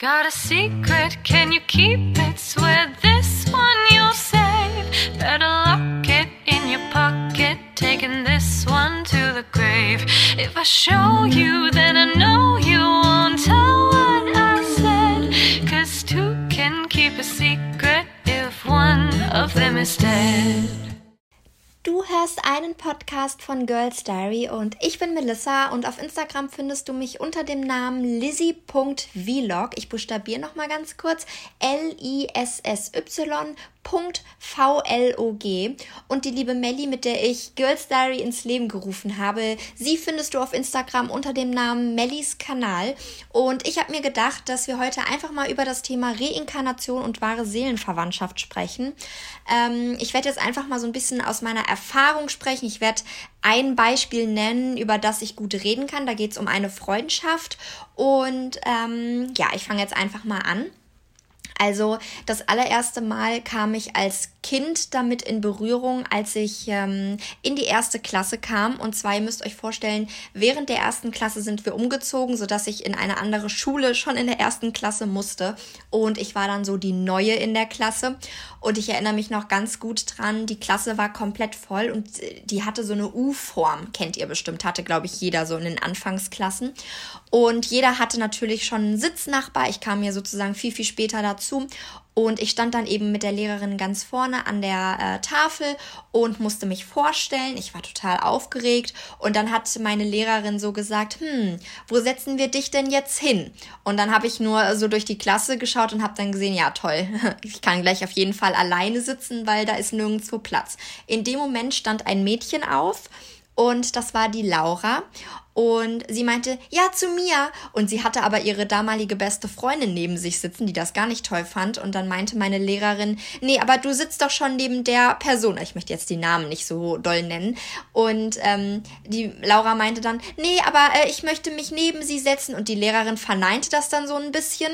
Got a secret, can you keep it? Swear this one you'll save. Better lock it in your pocket, taking this one to the grave. If I show you, then I know hörst einen Podcast von Girls Diary und ich bin Melissa und auf Instagram findest du mich unter dem Namen lizzy.vlog. Ich buchstabiere nochmal ganz kurz. L-I-S-S-Y VLOG und die liebe Melli, mit der ich Girls Diary ins Leben gerufen habe. Sie findest du auf Instagram unter dem Namen Mellis Kanal und ich habe mir gedacht, dass wir heute einfach mal über das Thema Reinkarnation und wahre Seelenverwandtschaft sprechen. Ähm, ich werde jetzt einfach mal so ein bisschen aus meiner Erfahrung sprechen. Ich werde ein Beispiel nennen, über das ich gut reden kann. Da geht es um eine Freundschaft und ähm, ja, ich fange jetzt einfach mal an. Also das allererste Mal kam ich als Kind damit in Berührung, als ich ähm, in die erste Klasse kam. Und zwar, ihr müsst euch vorstellen, während der ersten Klasse sind wir umgezogen, sodass ich in eine andere Schule schon in der ersten Klasse musste. Und ich war dann so die Neue in der Klasse. Und ich erinnere mich noch ganz gut dran, die Klasse war komplett voll und äh, die hatte so eine U-Form, kennt ihr bestimmt, hatte, glaube ich, jeder so in den Anfangsklassen. Und jeder hatte natürlich schon einen Sitznachbar. Ich kam mir sozusagen viel, viel später dazu. Und ich stand dann eben mit der Lehrerin ganz vorne an der äh, Tafel und musste mich vorstellen. Ich war total aufgeregt. Und dann hat meine Lehrerin so gesagt, hm, wo setzen wir dich denn jetzt hin? Und dann habe ich nur so durch die Klasse geschaut und habe dann gesehen, ja toll, ich kann gleich auf jeden Fall alleine sitzen, weil da ist nirgendwo Platz. In dem Moment stand ein Mädchen auf und das war die Laura. Und sie meinte, ja, zu mir. Und sie hatte aber ihre damalige beste Freundin neben sich sitzen, die das gar nicht toll fand. Und dann meinte meine Lehrerin, nee, aber du sitzt doch schon neben der Person. Ich möchte jetzt die Namen nicht so doll nennen. Und ähm, die Laura meinte dann, nee, aber äh, ich möchte mich neben sie setzen. Und die Lehrerin verneinte das dann so ein bisschen.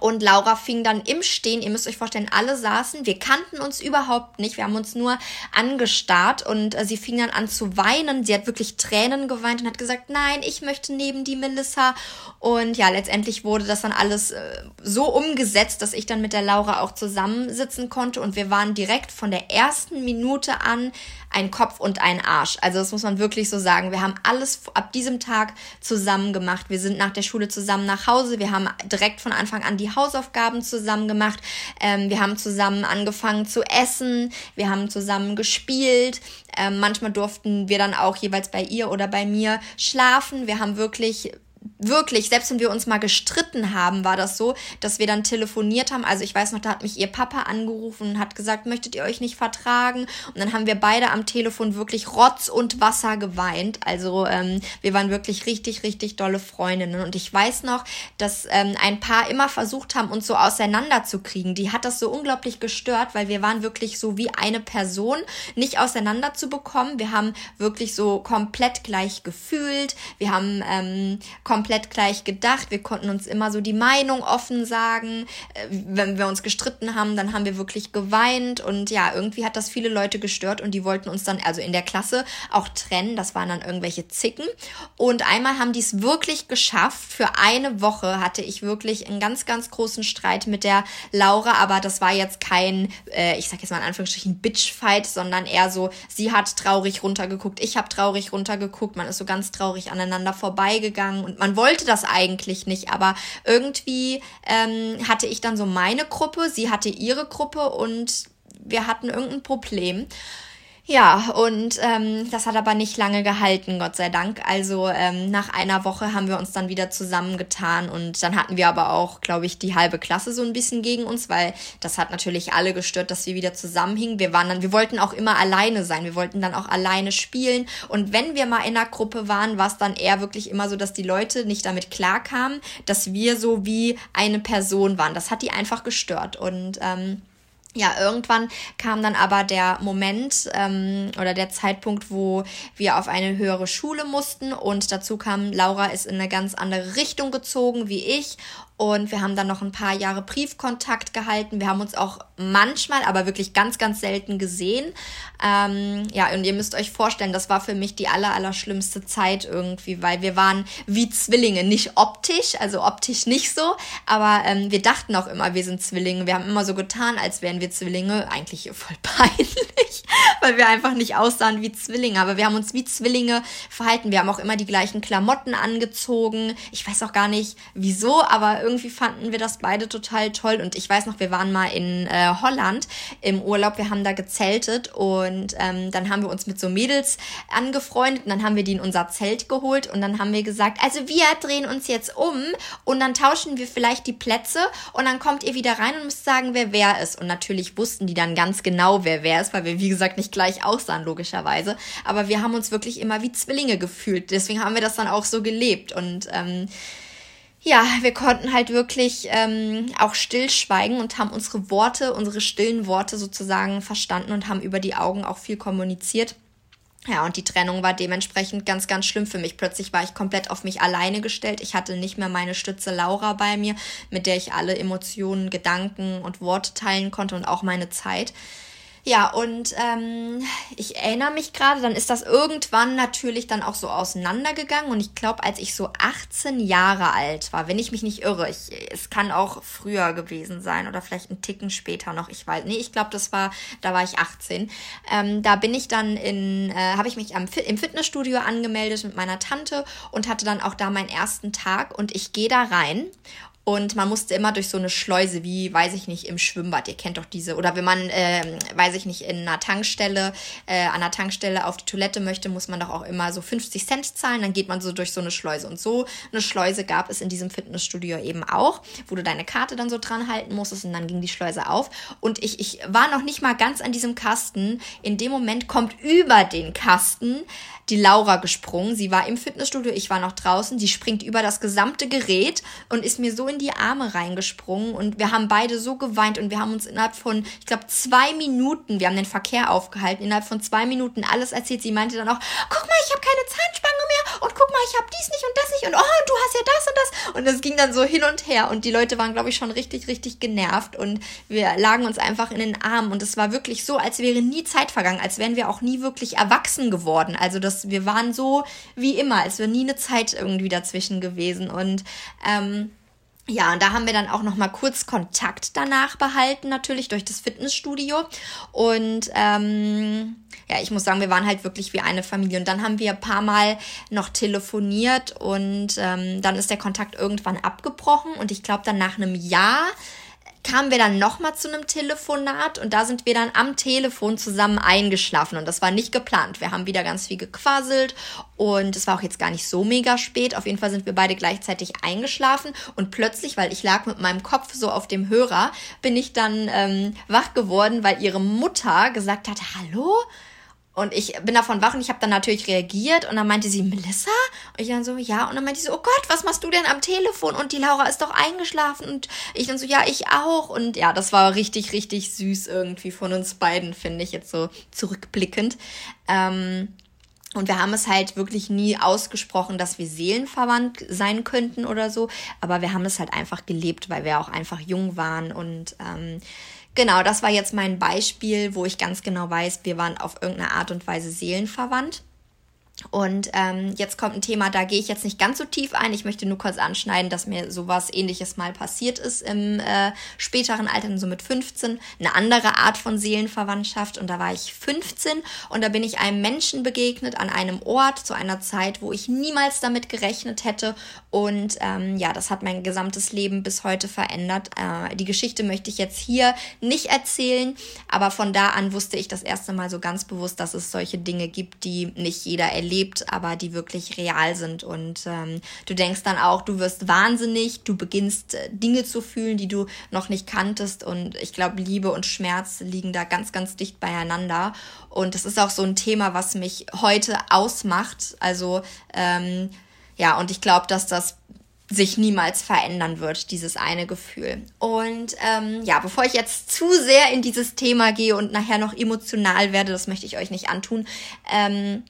Und Laura fing dann im Stehen, ihr müsst euch vorstellen, alle saßen, wir kannten uns überhaupt nicht, wir haben uns nur angestarrt und äh, sie fing dann an zu weinen. Sie hat wirklich Tränen geweint und hat gesagt, nein, ich möchte neben die Melissa. Und ja, letztendlich wurde das dann alles äh, so umgesetzt, dass ich dann mit der Laura auch zusammensitzen konnte und wir waren direkt von der ersten Minute an ein Kopf und ein Arsch. Also das muss man wirklich so sagen. Wir haben alles ab diesem Tag zusammen gemacht. Wir sind nach der Schule zusammen nach Hause. Wir haben direkt von Anfang an die Hausaufgaben zusammen gemacht. Ähm, wir haben zusammen angefangen zu essen. Wir haben zusammen gespielt. Ähm, manchmal durften wir dann auch jeweils bei ihr oder bei mir schlafen. Wir haben wirklich wirklich, selbst wenn wir uns mal gestritten haben, war das so, dass wir dann telefoniert haben. Also ich weiß noch, da hat mich ihr Papa angerufen und hat gesagt, möchtet ihr euch nicht vertragen? Und dann haben wir beide am Telefon wirklich Rotz und Wasser geweint. Also ähm, wir waren wirklich richtig, richtig dolle Freundinnen. Und ich weiß noch, dass ähm, ein Paar immer versucht haben, uns so auseinanderzukriegen. Die hat das so unglaublich gestört, weil wir waren wirklich so wie eine Person, nicht auseinander zu bekommen. Wir haben wirklich so komplett gleich gefühlt. Wir haben ähm, komplett gleich gedacht. Wir konnten uns immer so die Meinung offen sagen. Äh, wenn wir uns gestritten haben, dann haben wir wirklich geweint. Und ja, irgendwie hat das viele Leute gestört und die wollten uns dann, also in der Klasse, auch trennen. Das waren dann irgendwelche Zicken. Und einmal haben die es wirklich geschafft. Für eine Woche hatte ich wirklich einen ganz, ganz großen Streit mit der Laura. Aber das war jetzt kein, äh, ich sag jetzt mal in Anführungsstrichen, Bitchfight, sondern eher so, sie hat traurig runtergeguckt, ich habe traurig runtergeguckt. Man ist so ganz traurig aneinander vorbeigegangen und man wollte das eigentlich nicht, aber irgendwie ähm, hatte ich dann so meine Gruppe, sie hatte ihre Gruppe und wir hatten irgendein Problem. Ja, und ähm, das hat aber nicht lange gehalten, Gott sei Dank. Also ähm, nach einer Woche haben wir uns dann wieder zusammengetan und dann hatten wir aber auch, glaube ich, die halbe Klasse so ein bisschen gegen uns, weil das hat natürlich alle gestört, dass wir wieder zusammenhingen. Wir waren dann, wir wollten auch immer alleine sein, wir wollten dann auch alleine spielen und wenn wir mal in einer Gruppe waren, war es dann eher wirklich immer so, dass die Leute nicht damit klarkamen, dass wir so wie eine Person waren. Das hat die einfach gestört und ähm, ja, irgendwann kam dann aber der Moment ähm, oder der Zeitpunkt, wo wir auf eine höhere Schule mussten. Und dazu kam, Laura ist in eine ganz andere Richtung gezogen wie ich Und wir haben dann noch ein paar Jahre Briefkontakt gehalten. Wir haben uns auch manchmal, aber wirklich ganz, ganz selten gesehen. Ähm, ja, und ihr müsst euch vorstellen, das war für mich die aller, aller schlimmste Zeit irgendwie, weil wir waren wie Zwillinge, nicht optisch, also optisch nicht so, aber ähm, wir dachten auch immer, wir sind Zwillinge. Wir haben immer so getan, als wären wir Zwillinge. Eigentlich voll peinlich, weil wir einfach nicht aussahen wie Zwillinge, aber wir haben uns wie Zwillinge verhalten. Wir haben auch immer die gleichen Klamotten angezogen. Ich weiß auch gar nicht wieso, aber irgendwie fanden wir das beide total toll. Und ich weiß noch, wir waren mal in äh, Holland im Urlaub. Wir haben da gezeltet und ähm, dann haben wir uns mit so Mädels angefreundet und dann haben wir die in unser Zelt geholt und dann haben wir gesagt, also wir drehen uns jetzt um und dann tauschen wir vielleicht die Plätze und dann kommt ihr wieder rein und müsst sagen, wer wer ist. Und natürlich wussten die dann ganz genau, wer wer ist, weil wir, wie gesagt, nicht gleich aussahen, logischerweise. Aber wir haben uns wirklich immer wie Zwillinge gefühlt. Deswegen haben wir das dann auch so gelebt und ähm, ja, wir konnten halt wirklich ähm, auch stillschweigen und haben unsere Worte, unsere stillen Worte sozusagen verstanden und haben über die Augen auch viel kommuniziert. Ja, und die Trennung war dementsprechend ganz, ganz schlimm für mich. Plötzlich war ich komplett auf mich alleine gestellt. Ich hatte nicht mehr meine Stütze Laura bei mir, mit der ich alle Emotionen, Gedanken und Worte teilen konnte und auch meine Zeit. Ja, und ähm, ich erinnere mich gerade, dann ist das irgendwann natürlich dann auch so auseinandergegangen. Und ich glaube, als ich so 18 Jahre alt war, wenn ich mich nicht irre, ich, es kann auch früher gewesen sein oder vielleicht einen Ticken später noch, ich weiß. Nee, ich glaube, das war, da war ich 18. Ähm, da bin ich dann in, äh, habe ich mich am, im Fitnessstudio angemeldet mit meiner Tante und hatte dann auch da meinen ersten Tag und ich gehe da rein und man musste immer durch so eine Schleuse, wie, weiß ich nicht, im Schwimmbad. Ihr kennt doch diese. Oder wenn man, äh, weiß ich nicht, in einer Tankstelle, äh, an einer Tankstelle auf die Toilette möchte, muss man doch auch immer so 50 Cent zahlen. Dann geht man so durch so eine Schleuse. Und so eine Schleuse gab es in diesem Fitnessstudio eben auch, wo du deine Karte dann so dran halten musstest und dann ging die Schleuse auf. Und ich, ich war noch nicht mal ganz an diesem Kasten. In dem Moment kommt über den Kasten die Laura gesprungen. Sie war im Fitnessstudio, ich war noch draußen. Sie springt über das gesamte Gerät und ist mir so in die Arme reingesprungen. Und wir haben beide so geweint und wir haben uns innerhalb von, ich glaube, zwei Minuten, wir haben den Verkehr aufgehalten, innerhalb von zwei Minuten alles erzählt. Sie meinte dann auch, guck mal, ich habe keine Zahnspange mehr und guck mal, ich habe dies nicht und das nicht und oh, du hast ja das und das. Und es ging dann so hin und her und die Leute waren, glaube ich, schon richtig, richtig genervt und wir lagen uns einfach in den Armen und es war wirklich so, als wäre nie Zeit vergangen, als wären wir auch nie wirklich erwachsen geworden. Also das das, wir waren so wie immer, als wäre nie eine Zeit irgendwie dazwischen gewesen. Und ähm, ja, und da haben wir dann auch noch mal kurz Kontakt danach behalten, natürlich durch das Fitnessstudio. Und ähm, ja, ich muss sagen, wir waren halt wirklich wie eine Familie. Und dann haben wir ein paar Mal noch telefoniert und ähm, dann ist der Kontakt irgendwann abgebrochen. Und ich glaube, dann nach einem Jahr kamen wir dann nochmal zu einem Telefonat und da sind wir dann am Telefon zusammen eingeschlafen und das war nicht geplant. Wir haben wieder ganz viel gequasselt und es war auch jetzt gar nicht so mega spät. Auf jeden Fall sind wir beide gleichzeitig eingeschlafen und plötzlich, weil ich lag mit meinem Kopf so auf dem Hörer, bin ich dann ähm, wach geworden, weil ihre Mutter gesagt hat, hallo? Und ich bin davon wach und ich habe dann natürlich reagiert und dann meinte sie, Melissa? Und ich dann so, ja. Und dann meinte sie so, oh Gott, was machst du denn am Telefon? Und die Laura ist doch eingeschlafen. Und ich dann so, ja, ich auch. Und ja, das war richtig, richtig süß irgendwie von uns beiden, finde ich jetzt so zurückblickend. Ähm, und wir haben es halt wirklich nie ausgesprochen, dass wir seelenverwandt sein könnten oder so. Aber wir haben es halt einfach gelebt, weil wir auch einfach jung waren und ähm, Genau, das war jetzt mein Beispiel, wo ich ganz genau weiß, wir waren auf irgendeine Art und Weise seelenverwandt. Und ähm, jetzt kommt ein Thema, da gehe ich jetzt nicht ganz so tief ein. Ich möchte nur kurz anschneiden, dass mir sowas ähnliches mal passiert ist im äh, späteren Alter, so mit 15. Eine andere Art von Seelenverwandtschaft. Und da war ich 15 und da bin ich einem Menschen begegnet an einem Ort zu einer Zeit, wo ich niemals damit gerechnet hätte. Und ähm, ja, das hat mein gesamtes Leben bis heute verändert. Äh, die Geschichte möchte ich jetzt hier nicht erzählen, aber von da an wusste ich das erste Mal so ganz bewusst, dass es solche Dinge gibt, die nicht jeder erlebt erlebt, aber die wirklich real sind. Und ähm, du denkst dann auch, du wirst wahnsinnig, du beginnst äh, Dinge zu fühlen, die du noch nicht kanntest. Und ich glaube, Liebe und Schmerz liegen da ganz, ganz dicht beieinander. Und das ist auch so ein Thema, was mich heute ausmacht. Also ähm, ja, und ich glaube, dass das sich niemals verändern wird, dieses eine Gefühl. Und ähm, ja, bevor ich jetzt zu sehr in dieses Thema gehe und nachher noch emotional werde, das möchte ich euch nicht antun, ähm,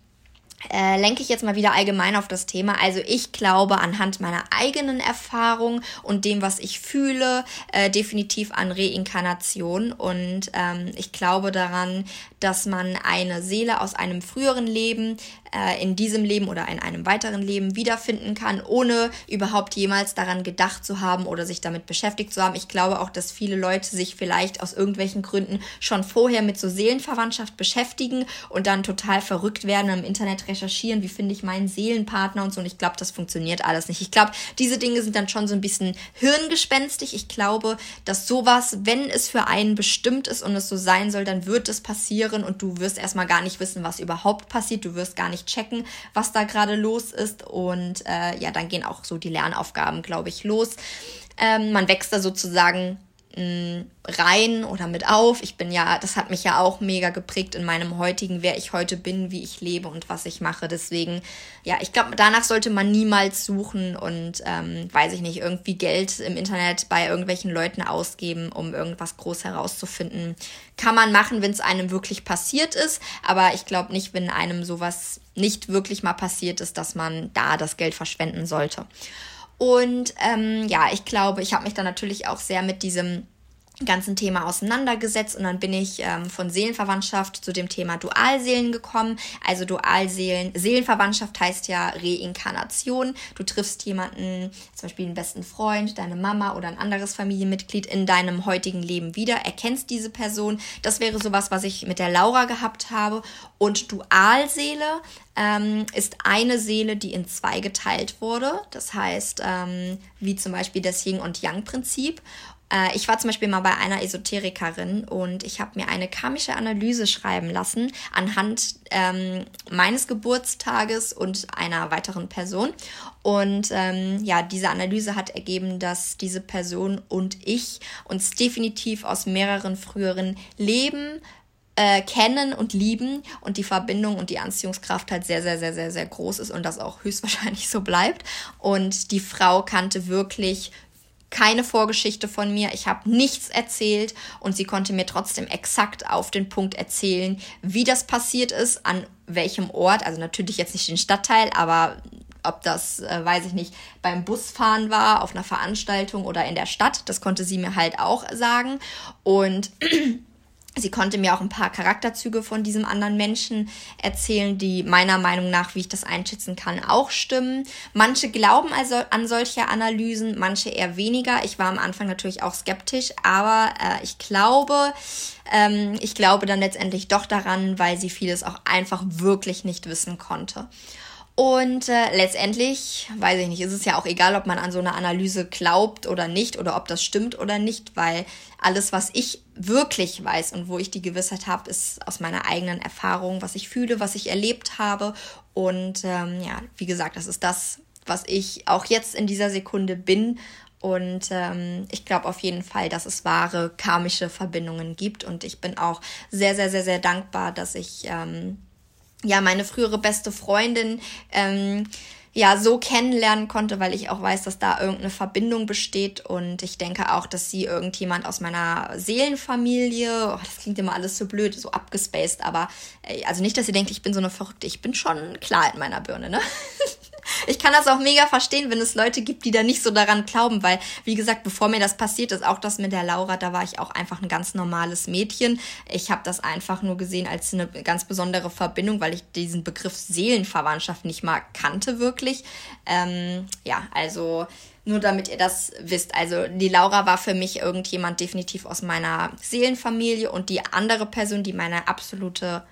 äh, lenke ich jetzt mal wieder allgemein auf das Thema. Also ich glaube anhand meiner eigenen Erfahrung und dem, was ich fühle, äh, definitiv an Reinkarnation. Und ähm, ich glaube daran, dass man eine Seele aus einem früheren Leben äh, in diesem Leben oder in einem weiteren Leben wiederfinden kann, ohne überhaupt jemals daran gedacht zu haben oder sich damit beschäftigt zu haben. Ich glaube auch, dass viele Leute sich vielleicht aus irgendwelchen Gründen schon vorher mit so Seelenverwandtschaft beschäftigen und dann total verrückt werden im Internet recherchieren, wie finde ich meinen Seelenpartner und so. Und ich glaube, das funktioniert alles nicht. Ich glaube, diese Dinge sind dann schon so ein bisschen hirngespenstig. Ich glaube, dass sowas, wenn es für einen bestimmt ist und es so sein soll, dann wird es passieren und du wirst erstmal gar nicht wissen, was überhaupt passiert. Du wirst gar nicht checken, was da gerade los ist. Und äh, ja, dann gehen auch so die Lernaufgaben, glaube ich, los. Ähm, man wächst da sozusagen rein oder mit auf. Ich bin ja, das hat mich ja auch mega geprägt in meinem heutigen, wer ich heute bin, wie ich lebe und was ich mache. Deswegen, ja, ich glaube, danach sollte man niemals suchen und, ähm, weiß ich nicht, irgendwie Geld im Internet bei irgendwelchen Leuten ausgeben, um irgendwas groß herauszufinden. Kann man machen, wenn es einem wirklich passiert ist, aber ich glaube nicht, wenn einem sowas nicht wirklich mal passiert ist, dass man da das Geld verschwenden sollte. Und ähm, ja, ich glaube, ich habe mich dann natürlich auch sehr mit diesem ganzen Thema auseinandergesetzt und dann bin ich ähm, von Seelenverwandtschaft zu dem Thema Dualseelen gekommen. Also Dualseelen, Seelenverwandtschaft heißt ja Reinkarnation. Du triffst jemanden, zum Beispiel einen besten Freund, deine Mama oder ein anderes Familienmitglied in deinem heutigen Leben wieder, erkennst diese Person. Das wäre sowas, was ich mit der Laura gehabt habe. Und Dualseele ähm, ist eine Seele, die in zwei geteilt wurde. Das heißt, ähm, wie zum Beispiel das Yin- und Yang-Prinzip. Äh, ich war zum Beispiel mal bei einer Esoterikerin und ich habe mir eine karmische Analyse schreiben lassen anhand ähm, meines Geburtstages und einer weiteren Person. Und ähm, ja, diese Analyse hat ergeben, dass diese Person und ich uns definitiv aus mehreren früheren Leben äh, kennen und lieben und die Verbindung und die Anziehungskraft halt sehr, sehr, sehr, sehr, sehr groß ist und das auch höchstwahrscheinlich so bleibt. Und die Frau kannte wirklich keine Vorgeschichte von mir, ich habe nichts erzählt und sie konnte mir trotzdem exakt auf den Punkt erzählen, wie das passiert ist, an welchem Ort, also natürlich jetzt nicht den Stadtteil, aber ob das, äh, weiß ich nicht, beim Busfahren war, auf einer Veranstaltung oder in der Stadt, das konnte sie mir halt auch sagen. Und Sie konnte mir auch ein paar Charakterzüge von diesem anderen Menschen erzählen, die meiner Meinung nach, wie ich das einschätzen kann, auch stimmen. Manche glauben also an solche Analysen, manche eher weniger. Ich war am Anfang natürlich auch skeptisch, aber äh, ich glaube, ähm, ich glaube dann letztendlich doch daran, weil sie vieles auch einfach wirklich nicht wissen konnte. Und äh, letztendlich, weiß ich nicht, ist es ja auch egal, ob man an so eine Analyse glaubt oder nicht oder ob das stimmt oder nicht, weil alles, was ich wirklich weiß und wo ich die Gewissheit habe, ist aus meiner eigenen Erfahrung, was ich fühle, was ich erlebt habe. Und ähm, ja, wie gesagt, das ist das, was ich auch jetzt in dieser Sekunde bin. Und ähm, ich glaube auf jeden Fall, dass es wahre karmische Verbindungen gibt. Und ich bin auch sehr, sehr, sehr, sehr dankbar, dass ich ähm, ja meine frühere beste Freundin ähm, ja so kennenlernen konnte, weil ich auch weiß, dass da irgendeine Verbindung besteht und ich denke auch, dass sie irgendjemand aus meiner Seelenfamilie, oh, das klingt immer alles so blöd, so abgespaced, aber äh, also nicht, dass ihr denkt, ich bin so eine Verrückte, ich bin schon klar in meiner Birne, ne? ich kann das auch mega verstehen, wenn es Leute gibt, die da nicht so daran glauben, weil, wie gesagt, bevor mir das passiert ist, auch das mit der Laura, da war ich auch einfach ein ganz normales Mädchen. Ich habe das einfach nur gesehen als eine ganz besondere Verbindung, weil ich diesen Begriff Seelenverwandtschaft nicht mal kannte, wirklich. Ähm, ja, also nur damit ihr das wisst. Also die Laura war für mich irgendjemand definitiv aus meiner Seelenfamilie und die andere Person, die meine absolute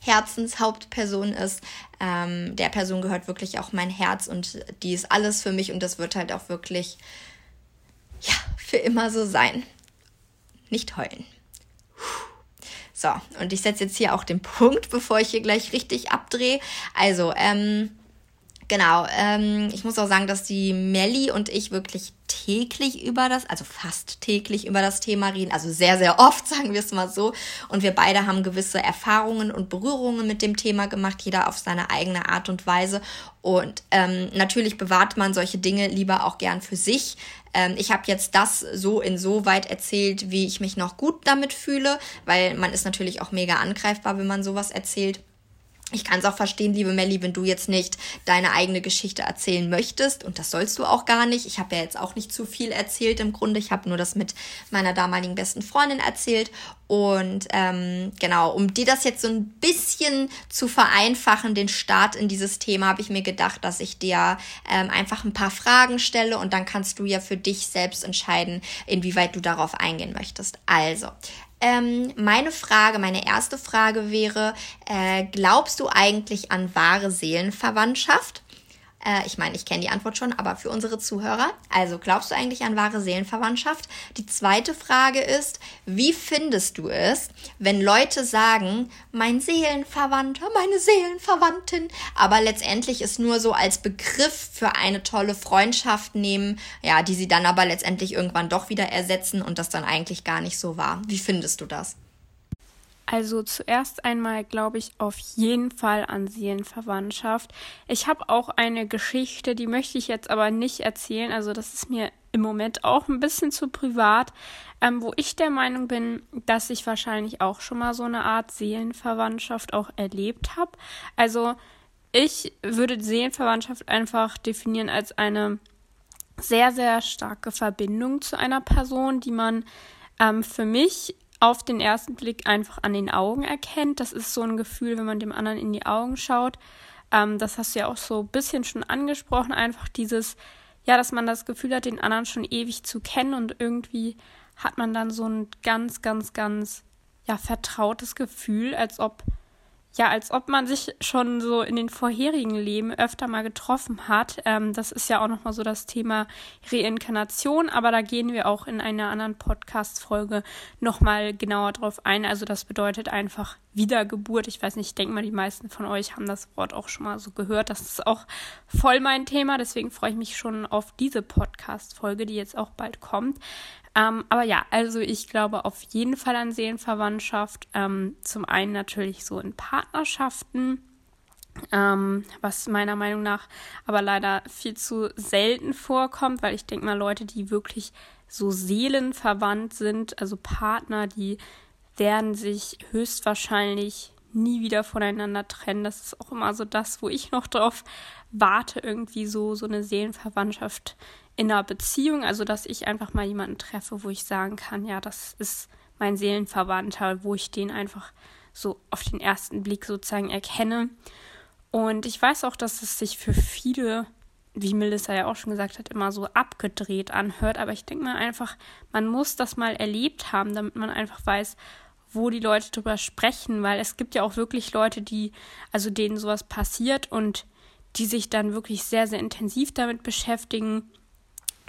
Herzenshauptperson ist. Ähm, der Person gehört wirklich auch mein Herz und die ist alles für mich und das wird halt auch wirklich, ja, für immer so sein. Nicht heulen. So, und ich setze jetzt hier auch den Punkt, bevor ich hier gleich richtig abdrehe. Also, ähm, Genau, ähm, ich muss auch sagen, dass die Melli und ich wirklich täglich über das, also fast täglich über das Thema reden, also sehr, sehr oft, sagen wir es mal so. Und wir beide haben gewisse Erfahrungen und Berührungen mit dem Thema gemacht, jeder auf seine eigene Art und Weise. Und ähm, natürlich bewahrt man solche Dinge lieber auch gern für sich. Ähm, ich habe jetzt das so insoweit erzählt, wie ich mich noch gut damit fühle, weil man ist natürlich auch mega angreifbar, wenn man sowas erzählt. Ich kann es auch verstehen, liebe Melli, wenn du jetzt nicht deine eigene Geschichte erzählen möchtest. Und das sollst du auch gar nicht. Ich habe ja jetzt auch nicht zu viel erzählt im Grunde. Ich habe nur das mit meiner damaligen besten Freundin erzählt. Und ähm, genau, um dir das jetzt so ein bisschen zu vereinfachen, den Start in dieses Thema, habe ich mir gedacht, dass ich dir ähm, einfach ein paar Fragen stelle und dann kannst du ja für dich selbst entscheiden, inwieweit du darauf eingehen möchtest. Also, ähm, meine Frage, meine erste Frage wäre, äh, glaubst du eigentlich an wahre Seelenverwandtschaft? Äh, ich meine, ich kenne die Antwort schon, aber für unsere Zuhörer. Also glaubst du eigentlich an wahre Seelenverwandtschaft? Die zweite Frage ist, wie findest du es, wenn Leute sagen, mein Seelenverwandter, meine Seelenverwandtin, aber letztendlich es nur so als Begriff für eine tolle Freundschaft nehmen, ja, die sie dann aber letztendlich irgendwann doch wieder ersetzen und das dann eigentlich gar nicht so war. Wie findest du das? Also zuerst einmal glaube ich auf jeden Fall an Seelenverwandtschaft. Ich habe auch eine Geschichte, die möchte ich jetzt aber nicht erzählen. Also das ist mir im Moment auch ein bisschen zu privat, ähm, wo ich der Meinung bin, dass ich wahrscheinlich auch schon mal so eine Art Seelenverwandtschaft auch erlebt habe. Also ich würde Seelenverwandtschaft einfach definieren als eine sehr, sehr starke Verbindung zu einer Person, die man ähm, für mich auf den ersten Blick einfach an den Augen erkennt. Das ist so ein Gefühl, wenn man dem anderen in die Augen schaut. Ähm, das hast du ja auch so ein bisschen schon angesprochen. Einfach dieses, ja, dass man das Gefühl hat, den anderen schon ewig zu kennen und irgendwie hat man dann so ein ganz, ganz, ganz, ja, vertrautes Gefühl, als ob ja, als ob man sich schon so in den vorherigen Leben öfter mal getroffen hat. Ähm, das ist ja auch nochmal so das Thema Reinkarnation, aber da gehen wir auch in einer anderen Podcast-Folge nochmal genauer drauf ein. Also das bedeutet einfach Wiedergeburt. Ich weiß nicht, ich denke mal, die meisten von euch haben das Wort auch schon mal so gehört. Das ist auch voll mein Thema, deswegen freue ich mich schon auf diese Podcast-Folge, die jetzt auch bald kommt. Ähm, aber ja, also ich glaube auf jeden Fall an Seelenverwandtschaft. Ähm, zum einen natürlich so in Partnerschaften, ähm, was meiner Meinung nach aber leider viel zu selten vorkommt, weil ich denke mal, Leute, die wirklich so seelenverwandt sind, also Partner, die werden sich höchstwahrscheinlich nie wieder voneinander trennen. Das ist auch immer so das, wo ich noch drauf warte, irgendwie so, so eine Seelenverwandtschaft in einer Beziehung, also dass ich einfach mal jemanden treffe, wo ich sagen kann, ja, das ist mein Seelenverwandter, wo ich den einfach so auf den ersten Blick sozusagen erkenne. Und ich weiß auch, dass es sich für viele, wie Melissa ja auch schon gesagt hat, immer so abgedreht anhört. Aber ich denke mal einfach, man muss das mal erlebt haben, damit man einfach weiß, wo die Leute drüber sprechen, weil es gibt ja auch wirklich Leute, die, also denen sowas passiert und die sich dann wirklich sehr, sehr intensiv damit beschäftigen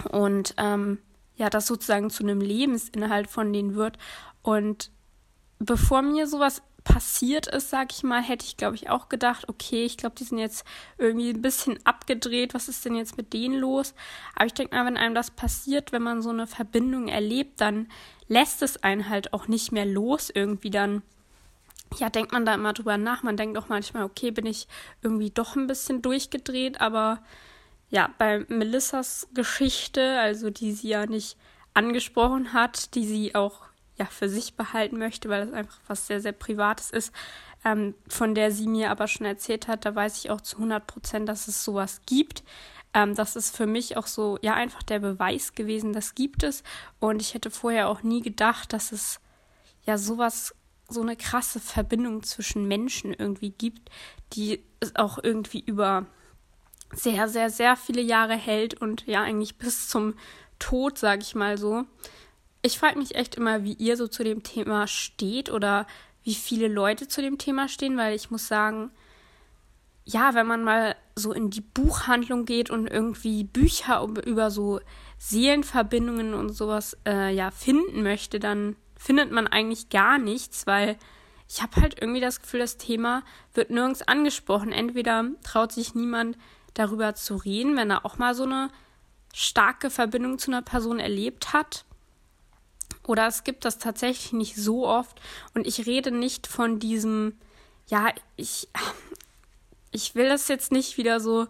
und ähm, ja, das sozusagen zu einem Lebensinhalt von denen wird. Und bevor mir sowas passiert ist, sag ich mal, hätte ich, glaube ich, auch gedacht, okay, ich glaube, die sind jetzt irgendwie ein bisschen abgedreht, was ist denn jetzt mit denen los? Aber ich denke mal, wenn einem das passiert, wenn man so eine Verbindung erlebt, dann lässt es einen halt auch nicht mehr los irgendwie dann. Ja, denkt man da immer drüber nach. Man denkt auch manchmal, okay, bin ich irgendwie doch ein bisschen durchgedreht, aber ja, bei Melissas Geschichte, also die sie ja nicht angesprochen hat, die sie auch ja für sich behalten möchte, weil das einfach was sehr, sehr Privates ist, ähm, von der sie mir aber schon erzählt hat, da weiß ich auch zu 100 Prozent, dass es sowas gibt. Ähm, das ist für mich auch so, ja, einfach der Beweis gewesen, das gibt es. Und ich hätte vorher auch nie gedacht, dass es ja sowas, so eine krasse Verbindung zwischen Menschen irgendwie gibt, die es auch irgendwie über sehr, sehr, sehr viele Jahre hält und ja eigentlich bis zum Tod, sage ich mal so. Ich frage mich echt immer, wie ihr so zu dem Thema steht oder wie viele Leute zu dem Thema stehen, weil ich muss sagen, ja, wenn man mal so in die Buchhandlung geht und irgendwie Bücher über so Seelenverbindungen und sowas äh, ja finden möchte, dann findet man eigentlich gar nichts, weil ich habe halt irgendwie das Gefühl, das Thema wird nirgends angesprochen. Entweder traut sich niemand darüber zu reden, wenn er auch mal so eine starke Verbindung zu einer Person erlebt hat. Oder es gibt das tatsächlich nicht so oft. Und ich rede nicht von diesem, ja, ich, ich will das jetzt nicht wieder so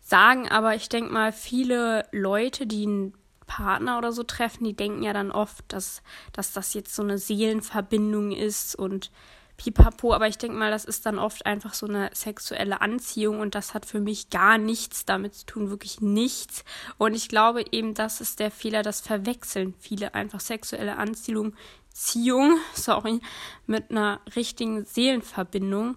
sagen, aber ich denke mal, viele Leute, die einen Partner oder so treffen, die denken ja dann oft, dass, dass das jetzt so eine Seelenverbindung ist und pipapo, aber ich denke mal, das ist dann oft einfach so eine sexuelle Anziehung und das hat für mich gar nichts damit zu tun, wirklich nichts. Und ich glaube eben, das ist der Fehler, das verwechseln viele einfach sexuelle Anziehung, Ziehung, sorry, mit einer richtigen Seelenverbindung.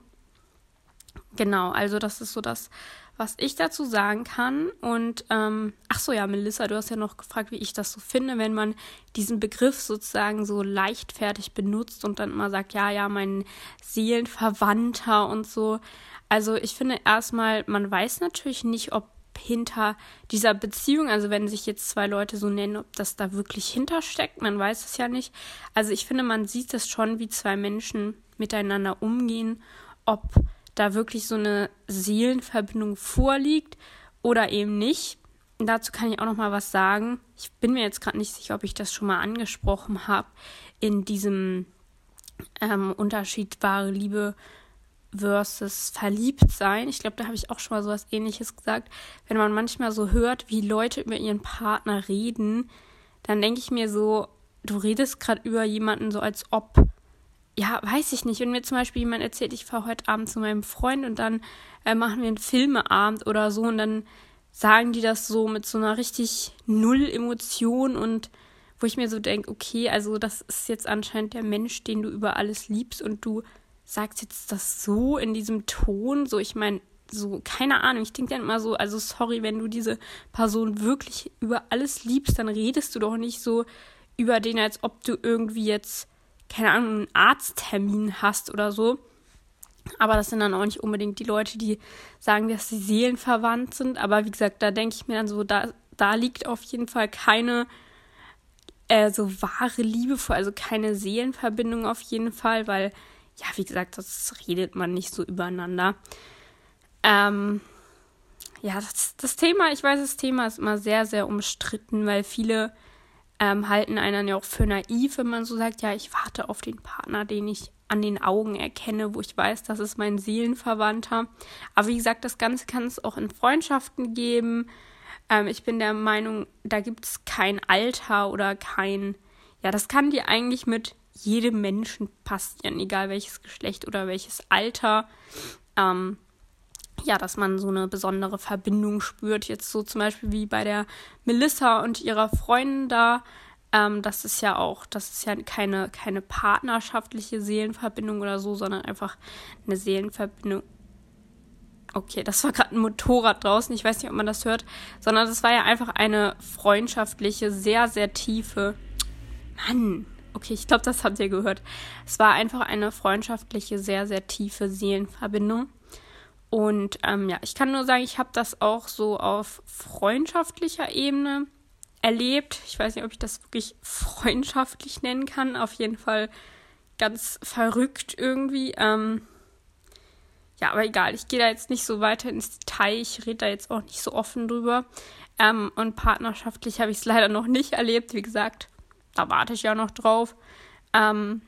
Genau, also das ist so das, was ich dazu sagen kann. Und ähm, ach so, ja, Melissa, du hast ja noch gefragt, wie ich das so finde, wenn man diesen Begriff sozusagen so leichtfertig benutzt und dann immer sagt, ja, ja, mein Seelenverwandter und so. Also ich finde erstmal, man weiß natürlich nicht, ob hinter dieser Beziehung, also wenn sich jetzt zwei Leute so nennen, ob das da wirklich hintersteckt, man weiß es ja nicht. Also ich finde, man sieht es schon, wie zwei Menschen miteinander umgehen, ob da wirklich so eine Seelenverbindung vorliegt oder eben nicht. Dazu kann ich auch noch mal was sagen. Ich bin mir jetzt gerade nicht sicher, ob ich das schon mal angesprochen habe in diesem ähm, Unterschied wahre Liebe versus verliebt sein. Ich glaube, da habe ich auch schon mal so was ähnliches gesagt. Wenn man manchmal so hört, wie Leute über ihren Partner reden, dann denke ich mir so, du redest gerade über jemanden so, als ob ja, weiß ich nicht. Wenn mir zum Beispiel jemand erzählt, ich fahre heute Abend zu meinem Freund und dann äh, machen wir einen Filmeabend oder so und dann sagen die das so mit so einer richtig null Emotion und wo ich mir so denke, okay, also das ist jetzt anscheinend der Mensch, den du über alles liebst und du sagst jetzt das so in diesem Ton, so ich meine, so, keine Ahnung, ich denke dann immer so, also sorry, wenn du diese Person wirklich über alles liebst, dann redest du doch nicht so über den, als ob du irgendwie jetzt keine Ahnung, einen Arzttermin hast oder so. Aber das sind dann auch nicht unbedingt die Leute, die sagen, dass sie seelenverwandt sind. Aber wie gesagt, da denke ich mir dann so, da, da liegt auf jeden Fall keine äh, so wahre Liebe vor, also keine Seelenverbindung auf jeden Fall, weil, ja, wie gesagt, das redet man nicht so übereinander. Ähm, ja, das, das Thema, ich weiß, das Thema ist immer sehr, sehr umstritten, weil viele ähm, halten einen ja auch für naiv, wenn man so sagt, ja, ich warte auf den Partner, den ich an den Augen erkenne, wo ich weiß, das ist mein Seelenverwandter. Aber wie gesagt, das Ganze kann es auch in Freundschaften geben. Ähm, ich bin der Meinung, da gibt es kein Alter oder kein, ja, das kann dir eigentlich mit jedem Menschen passieren, egal welches Geschlecht oder welches Alter. Ähm, ja, dass man so eine besondere Verbindung spürt. Jetzt so zum Beispiel wie bei der Melissa und ihrer Freundin da. Ähm, das ist ja auch, das ist ja keine, keine partnerschaftliche Seelenverbindung oder so, sondern einfach eine Seelenverbindung. Okay, das war gerade ein Motorrad draußen, ich weiß nicht, ob man das hört, sondern das war ja einfach eine freundschaftliche, sehr, sehr tiefe. Mann, okay, ich glaube, das habt ihr gehört. Es war einfach eine freundschaftliche, sehr, sehr tiefe Seelenverbindung. Und ähm, ja, ich kann nur sagen, ich habe das auch so auf freundschaftlicher Ebene erlebt. Ich weiß nicht, ob ich das wirklich freundschaftlich nennen kann. Auf jeden Fall ganz verrückt irgendwie. Ähm, ja, aber egal, ich gehe da jetzt nicht so weiter ins Detail. Ich rede da jetzt auch nicht so offen drüber. Ähm, und partnerschaftlich habe ich es leider noch nicht erlebt. Wie gesagt, da warte ich ja noch drauf. Ähm,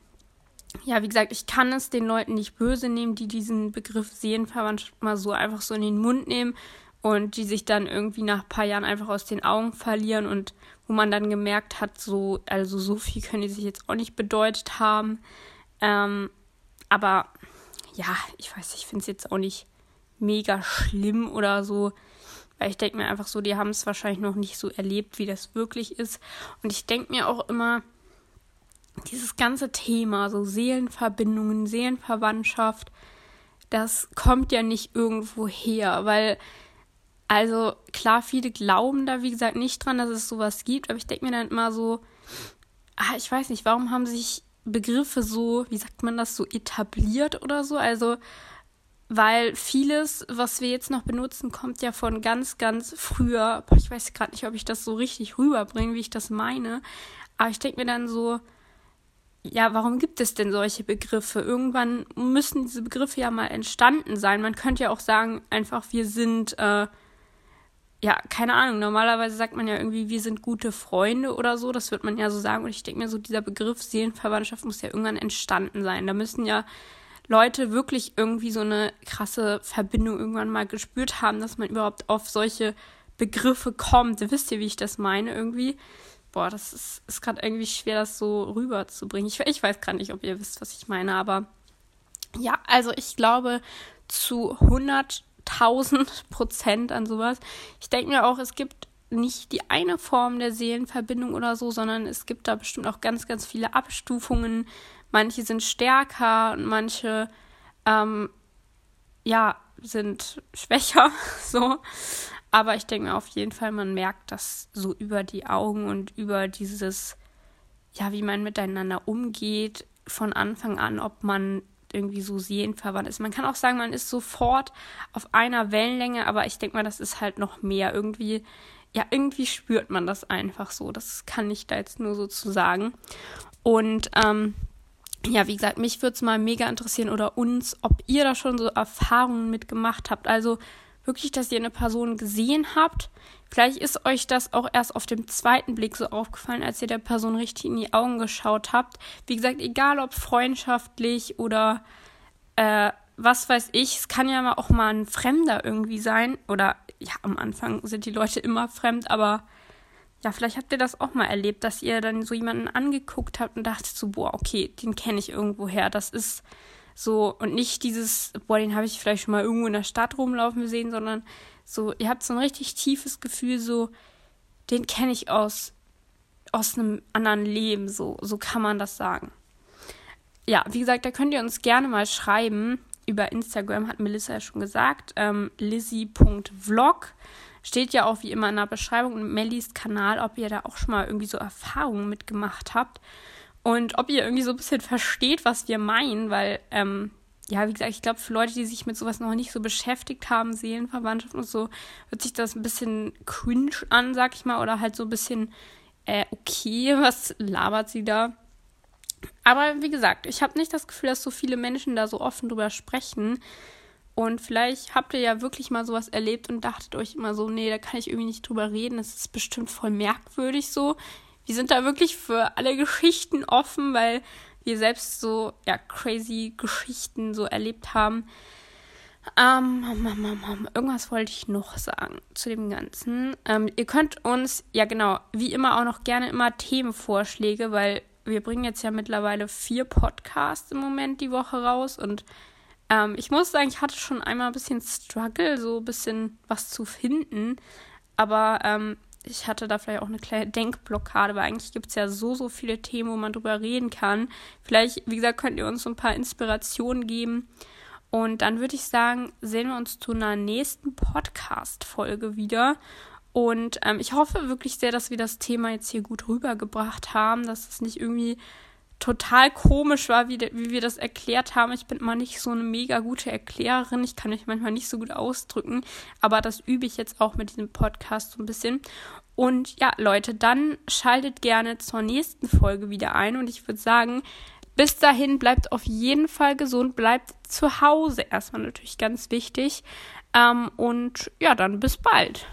ja, wie gesagt, ich kann es den Leuten nicht böse nehmen, die diesen Begriff Seelenverwandtschaft mal so einfach so in den Mund nehmen und die sich dann irgendwie nach ein paar Jahren einfach aus den Augen verlieren und wo man dann gemerkt hat, so, also so viel können die sich jetzt auch nicht bedeutet haben. Ähm, aber ja, ich weiß, ich finde es jetzt auch nicht mega schlimm oder so. Weil ich denke mir einfach so, die haben es wahrscheinlich noch nicht so erlebt, wie das wirklich ist. Und ich denke mir auch immer, dieses ganze Thema, so Seelenverbindungen, Seelenverwandtschaft, das kommt ja nicht irgendwo her, weil, also klar, viele glauben da, wie gesagt, nicht dran, dass es sowas gibt, aber ich denke mir dann immer so, ah, ich weiß nicht, warum haben sich Begriffe so, wie sagt man das, so etabliert oder so? Also, weil vieles, was wir jetzt noch benutzen, kommt ja von ganz, ganz früher. Boah, ich weiß gerade nicht, ob ich das so richtig rüberbringe, wie ich das meine. Aber ich denke mir dann so, ja, warum gibt es denn solche Begriffe? Irgendwann müssen diese Begriffe ja mal entstanden sein. Man könnte ja auch sagen, einfach, wir sind, äh, ja, keine Ahnung, normalerweise sagt man ja irgendwie, wir sind gute Freunde oder so, das wird man ja so sagen. Und ich denke mir so, dieser Begriff Seelenverwandtschaft muss ja irgendwann entstanden sein. Da müssen ja Leute wirklich irgendwie so eine krasse Verbindung irgendwann mal gespürt haben, dass man überhaupt auf solche Begriffe kommt. Wisst ihr, wie ich das meine irgendwie? Boah, das ist, ist gerade irgendwie schwer, das so rüberzubringen. Ich, ich weiß gerade nicht, ob ihr wisst, was ich meine, aber Ja, also ich glaube zu 100.000 Prozent an sowas. Ich denke mir auch, es gibt nicht die eine Form der Seelenverbindung oder so, sondern es gibt da bestimmt auch ganz, ganz viele Abstufungen. Manche sind stärker und manche, ähm, ja, sind schwächer, so. Aber ich denke mir auf jeden Fall, man merkt das so über die Augen und über dieses, ja, wie man miteinander umgeht, von Anfang an, ob man irgendwie so seelenverwandt ist. Man kann auch sagen, man ist sofort auf einer Wellenlänge, aber ich denke mal, das ist halt noch mehr. Irgendwie, ja, irgendwie spürt man das einfach so. Das kann ich da jetzt nur so zu sagen. Und ähm, ja, wie gesagt, mich würde es mal mega interessieren oder uns, ob ihr da schon so Erfahrungen mitgemacht habt. Also wirklich, dass ihr eine Person gesehen habt. Vielleicht ist euch das auch erst auf dem zweiten Blick so aufgefallen, als ihr der Person richtig in die Augen geschaut habt. Wie gesagt, egal ob freundschaftlich oder äh, was weiß ich, es kann ja auch mal ein Fremder irgendwie sein. Oder ja, am Anfang sind die Leute immer fremd, aber ja, vielleicht habt ihr das auch mal erlebt, dass ihr dann so jemanden angeguckt habt und dachtet so, boah, okay, den kenne ich irgendwo her. Das ist so, und nicht dieses, boah, den habe ich vielleicht schon mal irgendwo in der Stadt rumlaufen sehen, sondern so, ihr habt so ein richtig tiefes Gefühl, so, den kenne ich aus, aus einem anderen Leben, so, so kann man das sagen. Ja, wie gesagt, da könnt ihr uns gerne mal schreiben. Über Instagram hat Melissa ja schon gesagt, ähm, lizzy.vlog. Steht ja auch wie immer in der Beschreibung und Mellies Kanal, ob ihr da auch schon mal irgendwie so Erfahrungen mitgemacht habt. Und ob ihr irgendwie so ein bisschen versteht, was wir meinen, weil, ähm, ja, wie gesagt, ich glaube, für Leute, die sich mit sowas noch nicht so beschäftigt haben, Seelenverwandtschaft und so, hört sich das ein bisschen cringe an, sag ich mal, oder halt so ein bisschen, äh, okay, was labert sie da? Aber wie gesagt, ich habe nicht das Gefühl, dass so viele Menschen da so offen drüber sprechen. Und vielleicht habt ihr ja wirklich mal sowas erlebt und dachtet euch immer so, nee, da kann ich irgendwie nicht drüber reden. Das ist bestimmt voll merkwürdig so wir sind da wirklich für alle Geschichten offen, weil wir selbst so ja crazy Geschichten so erlebt haben. Ähm, irgendwas wollte ich noch sagen zu dem Ganzen. Ähm, ihr könnt uns, ja genau, wie immer auch noch gerne immer Themenvorschläge, weil wir bringen jetzt ja mittlerweile vier Podcasts im Moment die Woche raus und ähm, ich muss sagen, ich hatte schon einmal ein bisschen Struggle, so ein bisschen was zu finden. Aber ähm, ich hatte da vielleicht auch eine kleine Denkblockade, weil eigentlich gibt es ja so, so viele Themen, wo man drüber reden kann. Vielleicht, wie gesagt, könnt ihr uns so ein paar Inspirationen geben. Und dann würde ich sagen, sehen wir uns zu einer nächsten Podcast-Folge wieder. Und ähm, ich hoffe wirklich sehr, dass wir das Thema jetzt hier gut rübergebracht haben, dass es nicht irgendwie total komisch war, wie, de, wie wir das erklärt haben. Ich bin immer nicht so eine mega gute Erklärerin. Ich kann mich manchmal nicht so gut ausdrücken. Aber das übe ich jetzt auch mit diesem Podcast so ein bisschen. Und ja, Leute, dann schaltet gerne zur nächsten Folge wieder ein. Und ich würde sagen, bis dahin bleibt auf jeden Fall gesund, bleibt zu Hause. Erstmal natürlich ganz wichtig. Ähm, und ja, dann bis bald.